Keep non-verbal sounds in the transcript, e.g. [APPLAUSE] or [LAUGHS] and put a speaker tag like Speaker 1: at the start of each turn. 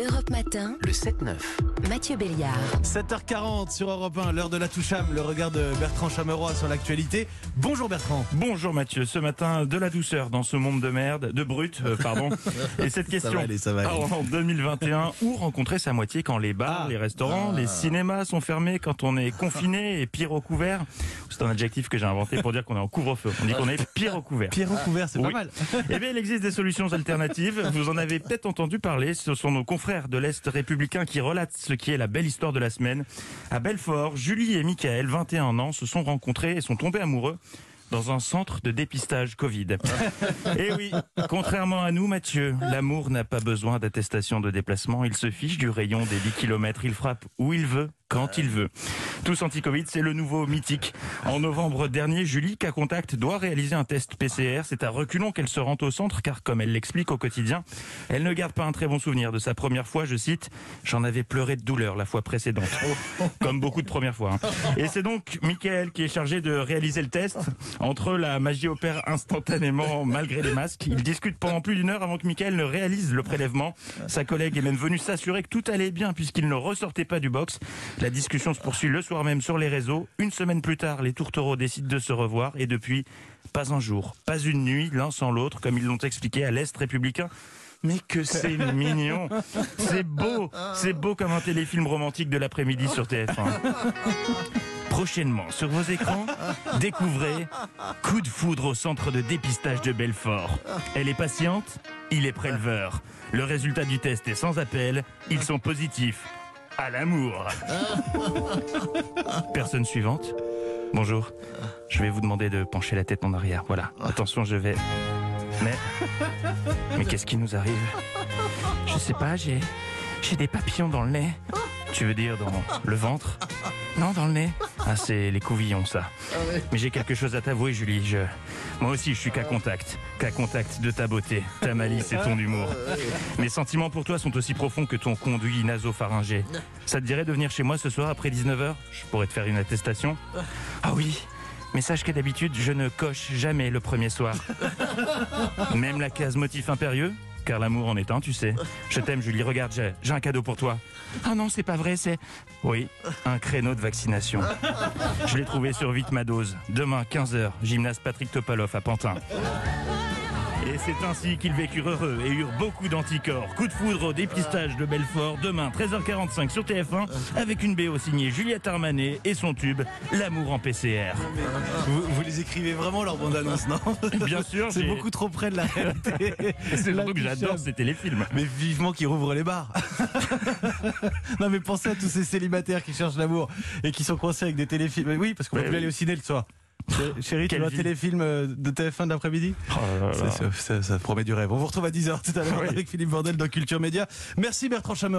Speaker 1: Europe Matin,
Speaker 2: Le 7-9.
Speaker 1: Mathieu Béliard.
Speaker 3: 7h40 sur Europe 1, l'heure de la touchame, le regard de Bertrand Chameroy sur l'actualité. Bonjour Bertrand.
Speaker 4: Bonjour Mathieu, ce matin de la douceur dans ce monde de merde, de brut, euh, pardon. [LAUGHS] Et cette question,
Speaker 3: va aller, ça va aller.
Speaker 4: Ah, en 2021, où rencontrer sa moitié quand les bars,
Speaker 3: Ah.
Speaker 4: les restaurants, les cinémas sont fermés, quand on est confiné et pire au couvert? C'est un adjectif que j'ai inventé pour dire qu'on est en couvre-feu. On dit qu'on est pire au couvert.
Speaker 3: Pierre couvert, c'est pas mal.
Speaker 4: Eh bien, il existe des solutions alternatives. Vous en avez peut-être entendu parler. Ce sont nos confrères de l'Est républicain qui relatent ce qui est la belle histoire de la semaine. À Belfort, Julie et Michael, 21 ans, se sont rencontrés et sont tombés amoureux dans un centre de dépistage Covid. [LAUGHS] Et oui, contrairement à nous, Mathieu, l'amour n'a pas besoin d'attestation de déplacement. Il se fiche du rayon des 10 km. Il frappe où il veut, quand il veut. Tous anti-Covid, c'est le nouveau mythique. En novembre dernier, Julie, cas contact, doit réaliser un test PCR. C'est à reculons qu'elle se rend au centre, car comme elle l'explique au quotidien, elle ne garde pas un très bon souvenir de sa première fois. Je cite, j'en avais pleuré de douleur la fois précédente. [LAUGHS] Comme beaucoup de premières fois. hein. Et c'est donc Michael qui est chargé de réaliser le test. Entre eux, la magie opère instantanément malgré les masques. Ils discutent pendant plus d'une heure avant que Michael ne réalise le prélèvement. Sa collègue est même venue s'assurer que tout allait bien puisqu'il ne ressortait pas du box. La discussion se poursuit le soir même sur les réseaux. Une semaine plus tard, les tourtereaux décident de se revoir et depuis, pas un jour, pas une nuit, l'un sans l'autre, comme ils l'ont expliqué à l'Est républicain. Mais que c'est [LAUGHS] mignon C'est beau C'est beau comme un téléfilm romantique de l'après-midi sur TF1. Prochainement, sur vos écrans, découvrez Coup de foudre au centre de dépistage de Belfort. Elle est patiente, il est préleveur. Le résultat du test est sans appel, ils sont positifs. À l'amour. [LAUGHS] Personne suivante. Bonjour. Je vais vous demander de pencher la tête en arrière. Voilà. Attention, je vais. Mais. Mais qu'est-ce qui nous arrive? Je sais pas, j'ai. J'ai des papillons dans le nez. Tu veux dire dans le ventre Non, dans le nez. Ah, c'est les couvillons, ça. Mais j'ai quelque chose à t'avouer, Julie. Je... Moi aussi, je suis qu'à contact. Qu'à contact de ta beauté, ta malice et ton humour. Mes sentiments pour toi sont aussi profonds que ton conduit nasopharyngé. Ça te dirait de venir chez moi ce soir après 19h Je pourrais te faire une attestation. Ah oui mais sache que d'habitude, je ne coche jamais le premier soir. [LAUGHS] Même la case motif impérieux car l'amour en est un, tu sais. Je t'aime, Julie. Regarde, j'ai un cadeau pour toi. Ah non, c'est pas vrai, c'est. Oui, un créneau de vaccination. Je l'ai trouvé sur Vite ma dose. Demain, 15h, gymnase Patrick Topalov à Pantin. Et c'est ainsi qu'ils vécurent heureux et eurent beaucoup d'anticorps. Coup de foudre au dépistage de Belfort, demain 13h45 sur TF1, avec une BO signée Juliette Armanet et son tube L'amour en PCR.
Speaker 3: Vous, vous les écrivez vraiment leur bande-annonce, non [LAUGHS]
Speaker 4: Bien sûr,
Speaker 3: C'est beaucoup trop près de la réalité. [LAUGHS]
Speaker 4: C'est surtout que j'adore ces téléfilms.
Speaker 3: Mais vivement qu'ils rouvrent les bars. [LAUGHS] non mais pensez à tous ces célibataires qui cherchent l'amour et qui sont coincés avec des téléfilms. Oui, parce qu'on peut plus
Speaker 4: oui.
Speaker 3: aller au ciné le soir. Ch- [LAUGHS] Chérie, tu vois un
Speaker 4: vie.
Speaker 3: téléfilm euh, de TF1 de l'après-midi
Speaker 4: Oh
Speaker 3: ça, ça- ça- ça promet du rêve. On vous retrouve à 10h tout à l'heure
Speaker 4: Oui.
Speaker 3: avec Philippe Bordel dans Culture Média. Merci Bertrand Chameroy.